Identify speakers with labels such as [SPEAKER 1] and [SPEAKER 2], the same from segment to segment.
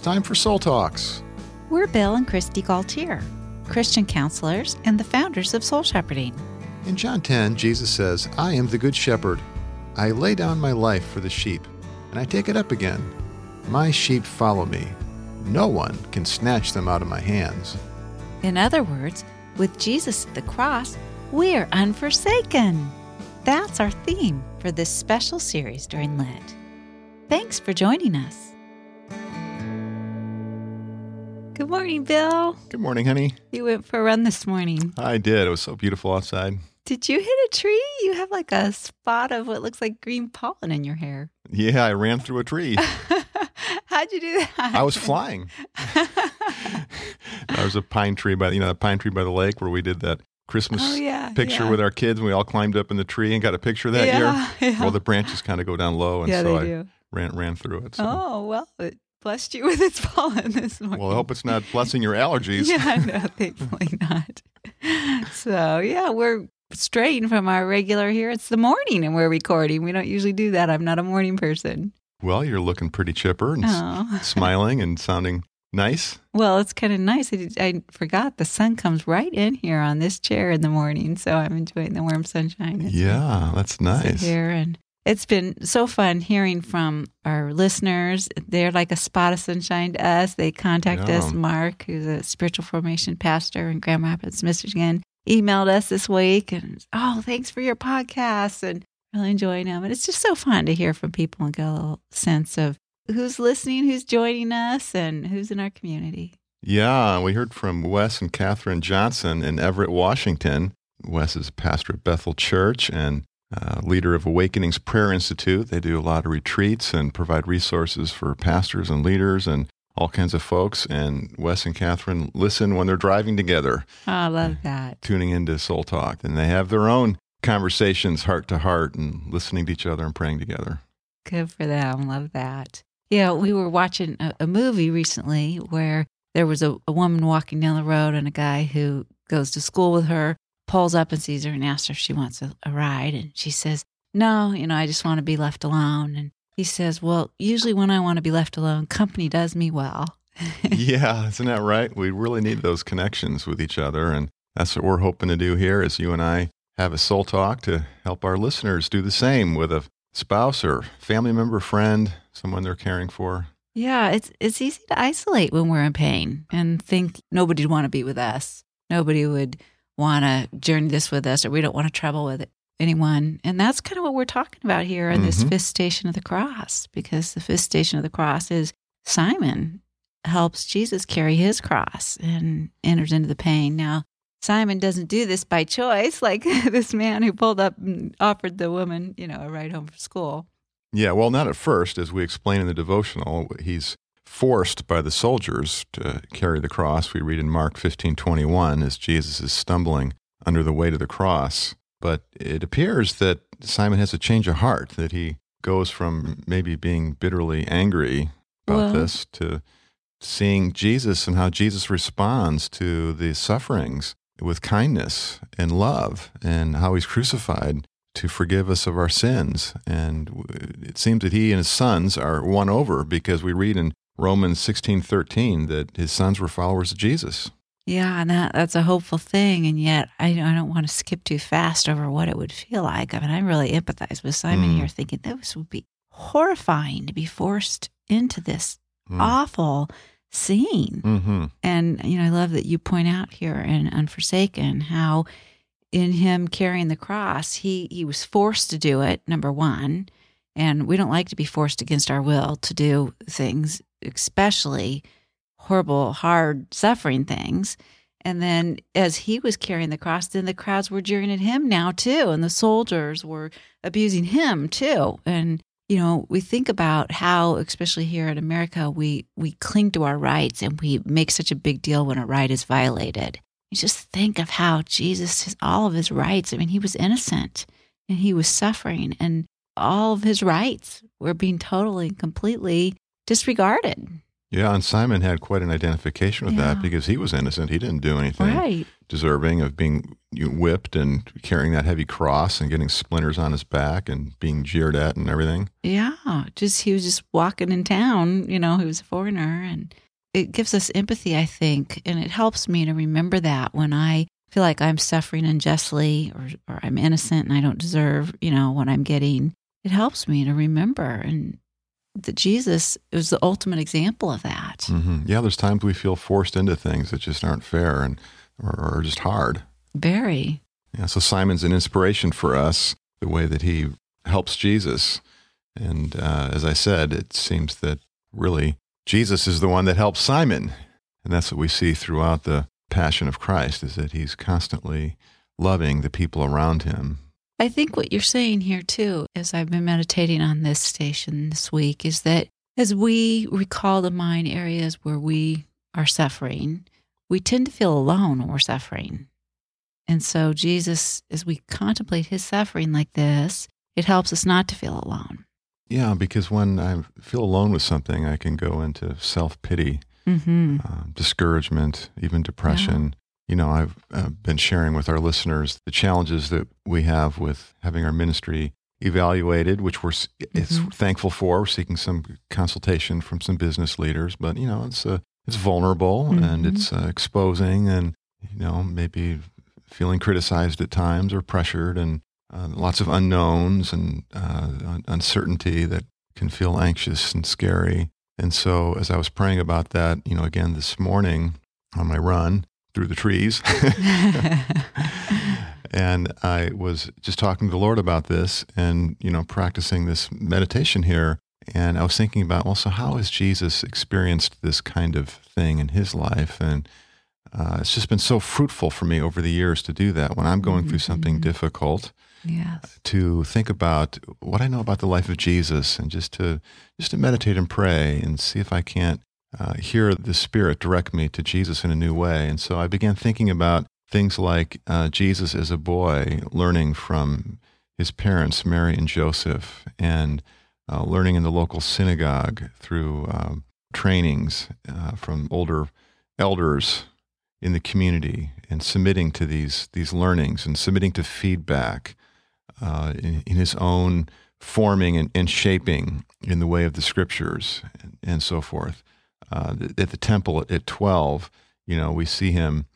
[SPEAKER 1] It's time for Soul Talks.
[SPEAKER 2] We're Bill and Kristi Gaultiere, Christian counselors and the founders of Soul Shepherding.
[SPEAKER 1] In John 10, Jesus says, I am the good shepherd. I lay down my life for the sheep, and I take it up again. My sheep follow me. No one can snatch them out of my hands.
[SPEAKER 2] In other words, with Jesus at the cross, we are unforsaken. That's our theme for this special series during Lent. Thanks for joining us. Good morning, Bill.
[SPEAKER 1] Good morning, honey.
[SPEAKER 2] You went for a run this morning.
[SPEAKER 1] I did. It was so beautiful outside.
[SPEAKER 2] Did you hit a tree? You have like a spot of what looks like green pollen in your hair.
[SPEAKER 1] Yeah, I ran through a tree.
[SPEAKER 2] How'd you do that?
[SPEAKER 1] I was flying. there was a pine tree by you know the pine tree by the lake where we did that Christmas
[SPEAKER 2] Oh, yeah,
[SPEAKER 1] picture
[SPEAKER 2] yeah.
[SPEAKER 1] with our kids and we all climbed up in the tree and got a picture that
[SPEAKER 2] Yeah,
[SPEAKER 1] year.
[SPEAKER 2] yeah.
[SPEAKER 1] Well, the branches kind of go down low, and so I
[SPEAKER 2] do.
[SPEAKER 1] ran ran through it. So.
[SPEAKER 2] Oh, well, it blessed you with its pollen this morning.
[SPEAKER 1] Well, I hope it's not blessing your allergies.
[SPEAKER 2] Yeah, no, thankfully not. So, yeah, we're straying from our regular here. It's the morning and we're recording. We don't usually do that. I'm not a morning person.
[SPEAKER 1] Well, you're looking pretty chipper and s-
[SPEAKER 2] Oh.
[SPEAKER 1] smiling and sounding nice.
[SPEAKER 2] Well, it's kind of nice. I, did- I forgot the sun comes right in here on this chair in the morning, so I'm enjoying the warm sunshine.
[SPEAKER 1] Yeah, that's nice.
[SPEAKER 2] here and it's been so fun hearing from our listeners. They're like a spot of sunshine to us. They contact
[SPEAKER 1] Yeah.
[SPEAKER 2] us. Mark, who's a spiritual formation pastor in Grand Rapids, Michigan, emailed us this week and oh, thanks for your podcast and really enjoying them. And it's just so fun to hear from people and get a little sense of who's listening, who's joining us, and who's in our community.
[SPEAKER 1] Yeah, we heard from Wes and Catherine Johnson in Everett, Washington. Wes is a pastor at Bethel Church and uh, leader of Awakenings Prayer Institute. They do a lot of retreats and provide resources for pastors and leaders and all kinds of folks. And Wes and Catherine listen when they're driving together,
[SPEAKER 2] Oh, I love that.
[SPEAKER 1] tuning into Soul Talk. And they have their own conversations heart to heart and listening to each other and praying together.
[SPEAKER 2] Good for them. Love that. Yeah, we were watching a, a movie recently where there was a, a woman walking down the road and a guy who goes to school with her pulls up and sees her and asks her if she wants a, a ride. And she says, No, you know, I just want to be left alone. And he says, Well, usually when I want to be left alone, company does me well.
[SPEAKER 1] yeah, isn't that right? We really need those connections with each other. And that's what we're hoping to do here is you and I have a soul talk to help our listeners do the same with a spouse or family member, friend, someone they're caring for.
[SPEAKER 2] Yeah, it's it's easy to isolate when we're in pain and think nobody'd want to be with us. Nobody would want to journey this with us, or we don't want to travel with anyone. And that's kind of what we're talking about here in this
[SPEAKER 1] Mhm.
[SPEAKER 2] fifth station of the cross, because the fifth station of the cross is Simon helps Jesus carry his cross and enters into the pain. Now, Simon doesn't do this by choice, like this man who pulled up and offered the woman, you know, a ride home from school.
[SPEAKER 1] Yeah, well, not at first. As we explain in the devotional, he's forced by the soldiers to carry the cross. We read in Mark 15:21 as Jesus is stumbling under the weight of the cross. But it appears that Simon has a change of heart, that he goes from maybe being bitterly angry about
[SPEAKER 2] Well-
[SPEAKER 1] this to seeing Jesus and how Jesus responds to the sufferings with kindness and love and how he's crucified to forgive us of our sins. And it seems that he and his sons are won over because we read in Romans 16:13 that his sons were followers of Jesus.
[SPEAKER 2] Yeah, and that that's a hopeful thing, and yet I, I don't want to skip too fast over what it would feel like. I mean, I really empathize with Simon
[SPEAKER 1] Mm.
[SPEAKER 2] here, thinking this would be horrifying to be forced into this
[SPEAKER 1] Mm.
[SPEAKER 2] awful scene.
[SPEAKER 1] Mm-hmm.
[SPEAKER 2] And you know, I love that you point out here in Unforsaken how in him carrying the cross, he he was forced to do it. Number one, and we don't like to be forced against our will to do things, especially horrible, hard, suffering things. And then as he was carrying the cross, then the crowds were jeering at him now too, and the soldiers were abusing him too. And you know, we think about how, especially here in America, we we cling to our rights and we make such a big deal when a right is violated. You just think of how Jesus, his, all of his rights. I mean, he was innocent and he was suffering, and all of his rights were being totally and completely disregarded.
[SPEAKER 1] Yeah, and Simon had quite an identification with
[SPEAKER 2] Yeah.
[SPEAKER 1] that because he was innocent. He didn't do anything
[SPEAKER 2] Right.
[SPEAKER 1] deserving of being whipped and carrying that heavy cross and getting splinters on his back and being jeered at and everything.
[SPEAKER 2] Yeah. Just he was just walking in town, you know, he was a foreigner and it gives us empathy, I think, and it helps me to remember that when I feel like I'm suffering unjustly or or I'm innocent and I don't deserve, you know, what I'm getting. It helps me to remember and that Jesus is the ultimate example of that.
[SPEAKER 1] hmm Yeah, there's times we feel forced into things that just aren't fair and or, or just hard.
[SPEAKER 2] Very.
[SPEAKER 1] Yeah, so Simon's an inspiration for us, the way that he helps Jesus. And uh, as I said, it seems that really Jesus is the one that helps Simon. And that's what we see throughout the passion of Christ is that he's constantly loving the people around him.
[SPEAKER 2] I think what you're saying here too, as I've been meditating on this station this week, is that as we recall to mind areas where we are suffering, we tend to feel alone when we're suffering. And so, Jesus, as we contemplate his suffering like this, it helps us not to feel alone.
[SPEAKER 1] Yeah, because when I feel alone with something, I can go into self pity,
[SPEAKER 2] Mm-hmm.
[SPEAKER 1] uh, discouragement, even depression. You know, I've uh, been sharing with our listeners the challenges that we have with having our ministry evaluated, which we're
[SPEAKER 2] Mhm.
[SPEAKER 1] thankful for. We're seeking some consultation from some business leaders, but you know, it's uh, it's vulnerable and
[SPEAKER 2] Mhm.
[SPEAKER 1] it's uh, exposing, and you know, maybe feeling criticized at times or pressured, and uh, lots of unknowns and uh, uncertainty that can feel anxious and scary. And so, as I was praying about that, you know, again this morning on my run through the trees, and I was just talking to the Lord about this and, you know, practicing this meditation here. And I was thinking about, well, so how has Jesus experienced this kind of thing in his life? And uh, it's just been so fruitful for me over the years to do that when I'm going through something
[SPEAKER 2] Mhm.
[SPEAKER 1] difficult
[SPEAKER 2] yes.
[SPEAKER 1] to think about what I know about the life of Jesus and just to just to meditate and pray and see if I can't uh, hear the Spirit direct me to Jesus in a new way. And so I began thinking about things like uh, Jesus as a boy learning from his parents, Mary and Joseph, and uh, learning in the local synagogue through um, trainings uh, from older elders in the community and submitting to these these learnings and submitting to feedback uh, in, in his own forming and, and shaping in the way of the scriptures and, and so forth. Uh, at the temple at 12, you know, we see him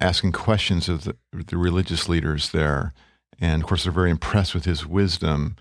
[SPEAKER 1] asking questions of the, the religious leaders there. And of course, they're very impressed with his wisdom.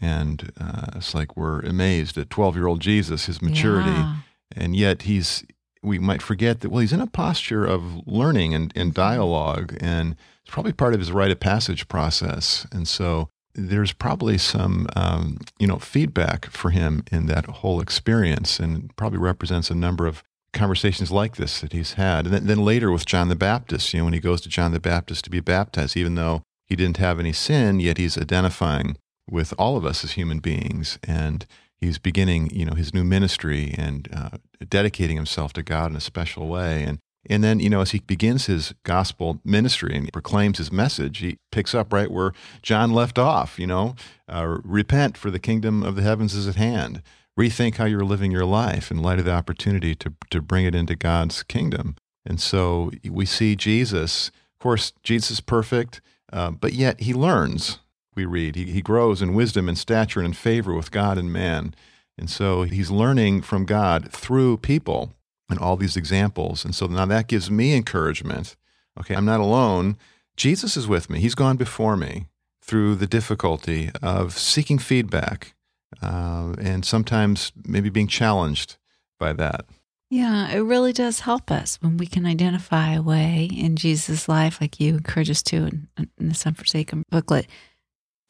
[SPEAKER 1] And uh, it's like we're amazed at 12 year old Jesus, his maturity.
[SPEAKER 2] Yeah.
[SPEAKER 1] And yet he's, we might forget that, well, he's in a posture of learning and, and dialogue. And it's probably part of his rite of passage process. And so there's probably some, um, you know, feedback for him in that whole experience and probably represents a number of conversations like this that he's had. And then, then later with John the Baptist, you know, when he goes to John the Baptist to be baptized, even though he didn't have any sin, yet he's identifying with all of us as human beings. And he's beginning, you know, his new ministry and uh, dedicating himself to God in a special way. And and then, you know, as he begins his gospel ministry and proclaims his message, he picks up right where John left off, you know, uh, repent for the kingdom of the heavens is at hand. Rethink how you're living your life in light of the opportunity to, to bring it into God's kingdom. And so we see Jesus, of course, Jesus is perfect, uh, but yet he learns, we read. He, he grows in wisdom and stature and in favor with God and man. And so he's learning from God through people and all these examples. And so now that gives me encouragement. Okay, I'm not alone. Jesus is with me. He's gone before me through the difficulty of seeking feedback uh, and sometimes maybe being challenged by that.
[SPEAKER 2] Yeah, it really does help us when we can identify a way in Jesus' life, like you encourage us to in, in the Unforsaken booklet,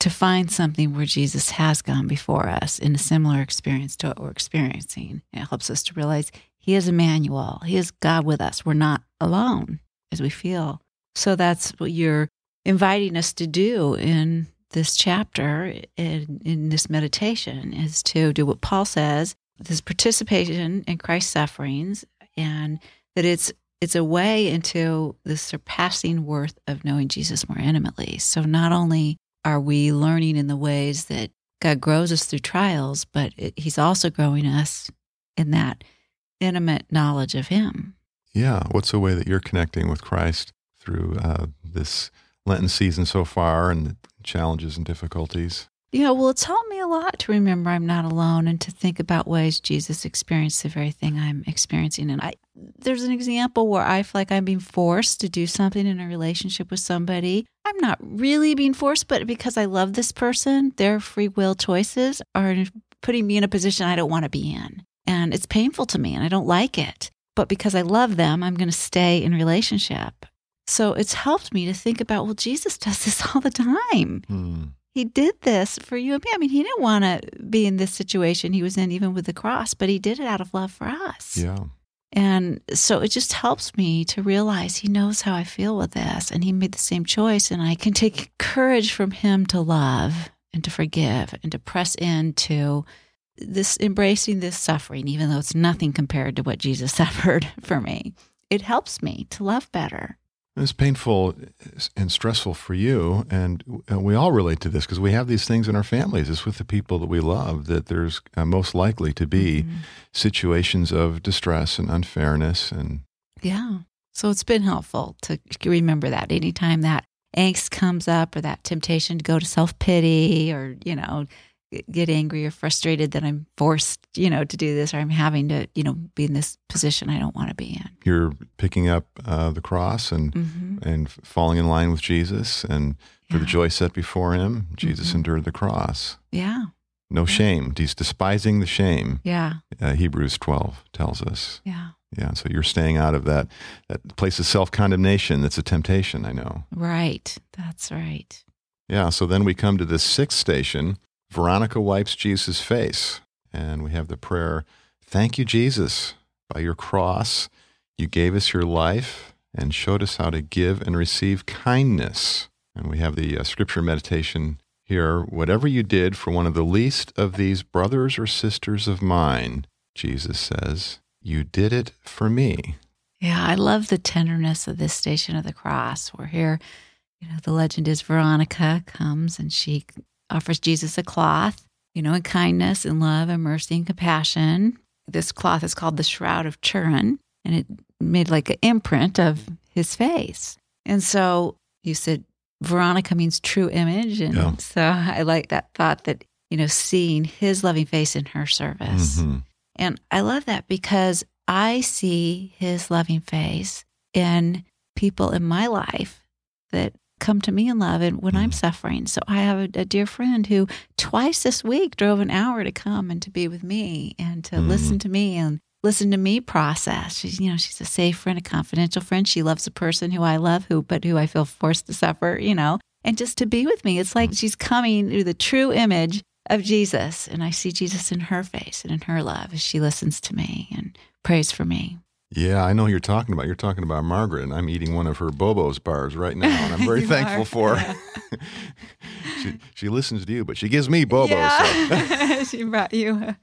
[SPEAKER 2] to find something where Jesus has gone before us in a similar experience to what we're experiencing. It helps us to realize He is Emmanuel, He is God with us. We're not alone as we feel. So that's what you're inviting us to do in this chapter, in, in this meditation, is to do what Paul says this participation in Christ's sufferings and that it's it's a way into the surpassing worth of knowing Jesus more intimately. So not only are we learning in the ways that God grows us through trials, but it, he's also growing us in that intimate knowledge of Him.
[SPEAKER 1] Yeah. What's a way that you're connecting with Christ through uh, this Lenten season so far and the challenges and difficulties?
[SPEAKER 2] Yeah, well, it's helped me a lot to remember I'm not alone and to think about ways Jesus experienced the very thing I'm experiencing. And I, there's an example where I feel like I'm being forced to do something in a relationship with somebody. I'm not really being forced, but because I love this person, their free will choices are putting me in a position I don't want to be in. And it's painful to me and I don't like it. But because I love them, I'm going to stay in relationship. So it's helped me to think about, well, Jesus does this all the time.
[SPEAKER 1] Hmm.
[SPEAKER 2] He did this for you and me. I mean, he didn't want to be in this situation he was in, even with the cross, but he did it out of love for us.
[SPEAKER 1] Yeah.
[SPEAKER 2] And so it just helps me to realize he knows how I feel with this and he made the same choice. And I can take courage from him to love and to forgive and to press into this embracing this suffering, even though it's nothing compared to what Jesus suffered for me. It helps me to love better.
[SPEAKER 1] It's painful and stressful for you, and we all relate to this because we have these things in our families. It's with the people that we love that there's uh, most likely to be mm-hmm. situations of distress and unfairness, and
[SPEAKER 2] yeah. So it's been helpful to remember that anytime that angst comes up or that temptation to go to self pity or you know get angry or frustrated that I'm forced, you know, to do this or I'm having to, you know, be in this position I don't want to be in.
[SPEAKER 1] You're picking up uh, the cross and mm-hmm. and falling in line with Jesus and for the joy set before him, Jesus mm-hmm. endured the cross.
[SPEAKER 2] Yeah.
[SPEAKER 1] No yeah. shame. He's despising the shame.
[SPEAKER 2] Yeah.
[SPEAKER 1] Uh, Hebrews 12 tells us.
[SPEAKER 2] Yeah.
[SPEAKER 1] Yeah. So you're staying out of that, that place of self condemnation that's a temptation, I know.
[SPEAKER 2] Right. That's right.
[SPEAKER 1] Yeah. So then we come to the sixth station Veronica wipes Jesus' face, and we have the prayer Thank you, Jesus. By your cross, you gave us your life and showed us how to give and receive kindness. And we have the uh, scripture meditation here. Whatever you did for one of the least of these brothers or sisters of mine, Jesus says, you did it for me.
[SPEAKER 2] Yeah, I love the tenderness of this station of the cross. We're here, you know, the legend is Veronica comes and she offers Jesus a cloth, you know, in kindness and love and mercy and compassion. This cloth is called the Shroud of Turin, and it made like an imprint of his face. And so you said Veronica means true image. And yeah. so I like that thought that, you know, seeing his loving face in her service. Mm-hmm. And I love that because I see his loving face in people in my life that come to me in love and when mm. I'm suffering. So I have a, a, dear friend who twice this week drove an hour to come and to be with me and to mm. listen to me and listen to me process. She's you know, she's a safe friend, a confidential friend. She loves a person who I love who but who I feel forced to suffer, you know. And just to be with me. It's like mm. she's coming to the true image of Jesus and I see Jesus in her face and in her love as she listens to me and prays for me.
[SPEAKER 1] Yeah, I know who you're talking about. You're talking about Margaret, and I'm eating one of her Bobo's bars right now, and I'm very thankful are. for her. Yeah. she, she listens to you, but she gives me Bobo.
[SPEAKER 2] Yeah. So. she brought you a,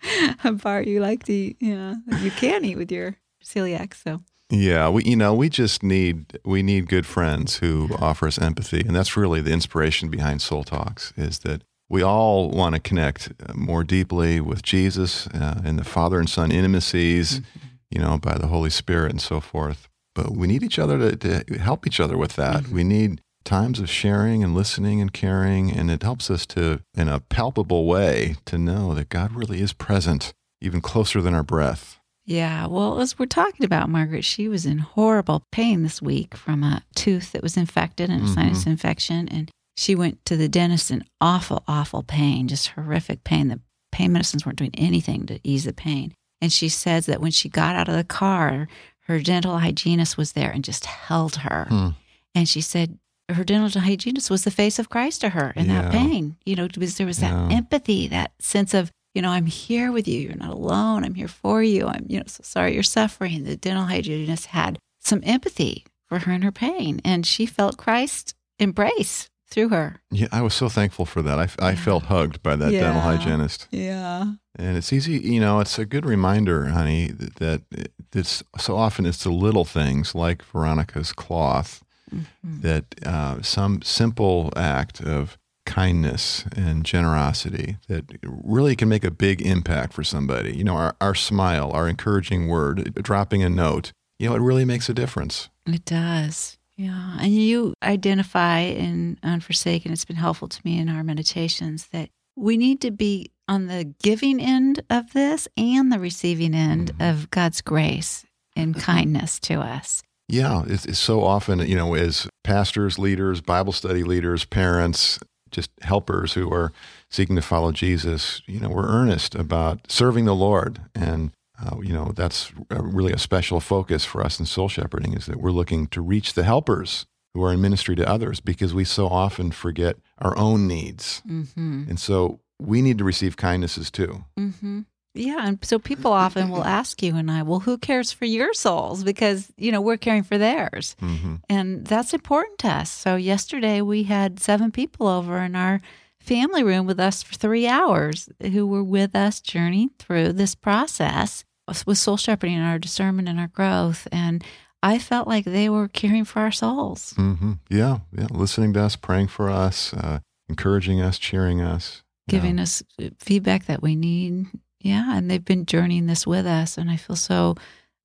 [SPEAKER 2] a, bar you like to eat, you know, you can eat with your celiac. So
[SPEAKER 1] yeah, we you know we just need we need good friends who offer us empathy, and that's really the inspiration behind Soul Talks. Is that we all want to connect more deeply with Jesus uh, and the Father and Son intimacies. Mm-hmm you know, by the Holy Spirit and so forth. But we need each other to, to help each other with that. Mm-hmm. We need times of sharing and listening and caring, and it helps us to, in a palpable way, to know that God really is present, even closer than our breath.
[SPEAKER 2] Yeah, well, as we're talking about Margaret, she was in horrible pain this week from a tooth that was infected and a mm-hmm. sinus infection. And she went to the dentist in awful, awful pain, just horrific pain. The pain medicines weren't doing anything to ease the pain. And she says that when she got out of the car, her dental hygienist was there and just held her. Hmm. And she said her dental hygienist was the face of Christ to her in yeah. that pain. You know, because there was that yeah. empathy, that sense of, you know, I'm here with you. You're not alone. I'm here for you. I'm, you know, so sorry you're suffering. The dental hygienist had some empathy for her and her pain. And she felt Christ embrace through her.
[SPEAKER 1] Yeah, I was so thankful for that. I, I felt hugged by that yeah. dental hygienist.
[SPEAKER 2] Yeah.
[SPEAKER 1] And it's easy, you know, it's a good reminder, honey, that, that it's so often it's the little things like Veronica's cloth mm-hmm. that uh, some simple act of kindness and generosity that really can make a big impact for somebody. You know, our, our smile, our encouraging word, dropping a note, you know, it really makes a difference.
[SPEAKER 2] It does. Yeah. And you identify in Unforsaken, it's been helpful to me in our meditations that we need to be on the giving end of this and the receiving end mm-hmm. of God's grace and kindness to us.
[SPEAKER 1] Yeah, it's, it's, so often, you know, as pastors, leaders, Bible study leaders, parents, just helpers who are seeking to follow Jesus, you know, we're earnest about serving the Lord. And, uh, you know, that's really a special focus for us in soul shepherding is that we're looking to reach the helpers who are in ministry to others because we so often forget our own needs. Mm-hmm. And so we need to receive kindnesses too.
[SPEAKER 2] Mm-hmm. Yeah. And so people often will ask you and I, well, who cares for your souls? Because, you know, we're caring for theirs. Mm-hmm. And that's important to us. So yesterday we had seven people over in our family room with us for three hours who were with us journeying through this process with soul shepherding and our discernment and our growth. And I felt like they were caring for our souls.
[SPEAKER 1] Mm-hmm. Yeah. Yeah. Listening to us, praying for us, uh, encouraging us, cheering us
[SPEAKER 2] giving yeah. us feedback that we need. Yeah, and they've been journeying this with us, and I feel so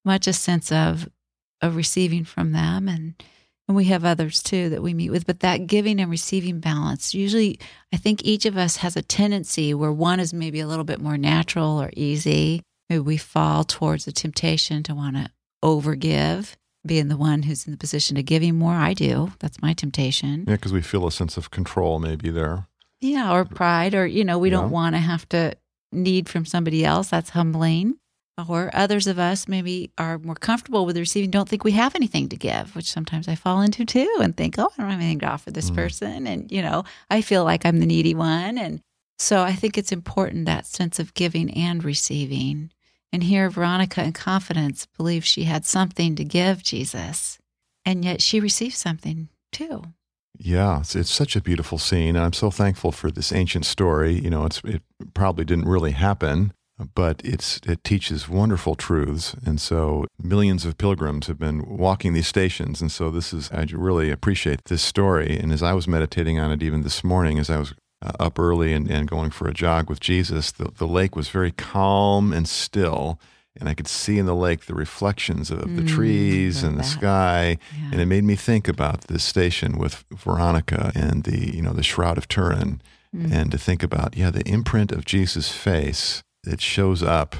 [SPEAKER 2] much a sense of of receiving from them, and and we have others too that we meet with. But that giving and receiving balance, usually, I think each of us has a tendency where one is maybe a little bit more natural or easy. Maybe we fall towards the temptation to want to overgive, being the one who's in the position of giving more. I do. That's my temptation.
[SPEAKER 1] Yeah, because we feel a sense of control maybe there.
[SPEAKER 2] Yeah, or pride, or, you know, we yeah. don't want to have to need from somebody else. That's humbling. Or others of us maybe are more comfortable with receiving, don't think we have anything to give, which sometimes I fall into too and think, oh, I don't have anything to offer this mm. person. And, you know, I feel like I'm the needy one. And so I think it's important that sense of giving and receiving. And here, Veronica, in confidence, believes she had something to give Jesus, and yet she received something too.
[SPEAKER 1] Yeah, it's, it's such a beautiful scene. I'm so thankful for this ancient story. You know, it's, it probably didn't really happen, but it's, it teaches wonderful truths. And so millions of pilgrims have been walking these stations. And so this is, I really appreciate this story. And as I was meditating on it even this morning, as I was uh, up early and, and going for a jog with Jesus, the, the lake was very calm and still and I could see in the lake the reflections of the mm, trees and the that. sky, yeah. and it made me think about this station with Veronica and the you know the Shroud of Turin, mm. and to think about yeah the imprint of Jesus' face that shows up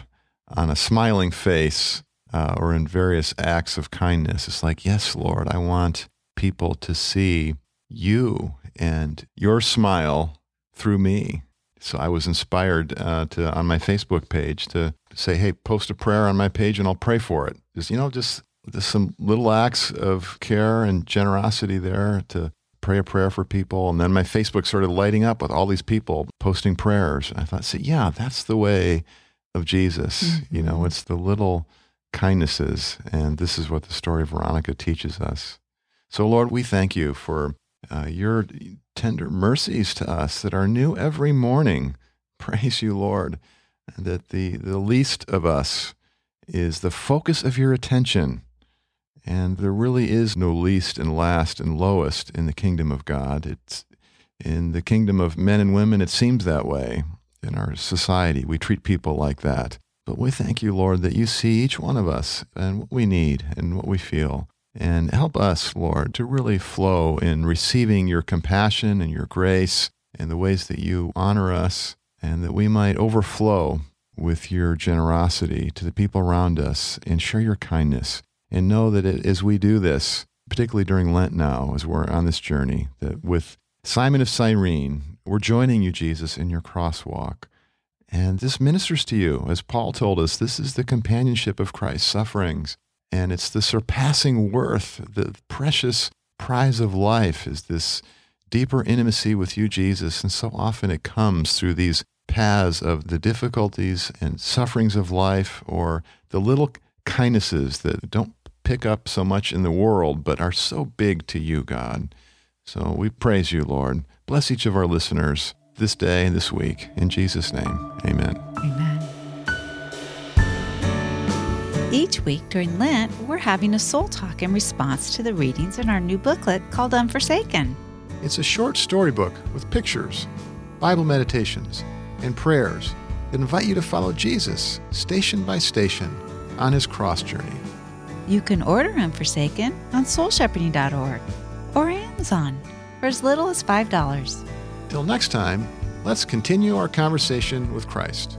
[SPEAKER 1] on a smiling face uh, or in various acts of kindness. It's like yes, Lord, I want people to see you and your smile through me. So I was inspired uh, to on my Facebook page to say, hey, post a prayer on my page and I'll pray for it. Just, you know, just, just some little acts of care and generosity there to pray a prayer for people. And then my Facebook started lighting up with all these people posting prayers. And I thought, see, yeah, that's the way of Jesus. Mm-hmm. You know, it's the little kindnesses. And this is what the story of Veronica teaches us. So, Lord, we thank you for uh, your tender mercies to us that are new every morning. Praise you, Lord that the, the least of us is the focus of your attention. And there really is no least and last and lowest in the kingdom of God. It's in the kingdom of men and women, it seems that way. In our society, we treat people like that. But we thank you, Lord, that you see each one of us and what we need and what we feel. And help us, Lord, to really flow in receiving your compassion and your grace and the ways that you honor us and that we might overflow with your generosity to the people around us and share your kindness. And know that it, as we do this, particularly during Lent now, as we're on this journey, that with Simon of Cyrene, we're joining you, Jesus, in your crosswalk. And this ministers to you. As Paul told us, this is the companionship of Christ's sufferings. And it's the surpassing worth, the precious prize of life is this deeper intimacy with you, Jesus. And so often it comes through these paths of the difficulties and sufferings of life or the little kindnesses that don't pick up so much in the world but are so big to you, God. So we praise you, Lord. Bless each of our listeners this day and this week. In Jesus' name, amen.
[SPEAKER 2] Amen. Each week during Lent, we're having a soul talk in response to the readings in our new booklet called Unforsaken.
[SPEAKER 1] It's a short storybook with pictures, Bible meditations, and prayers that invite you to follow Jesus station by station on his cross journey.
[SPEAKER 2] You can order Unforsaken on soulshepherding.org or Amazon for as little as $5.
[SPEAKER 1] Till next time, let's continue our conversation with Christ.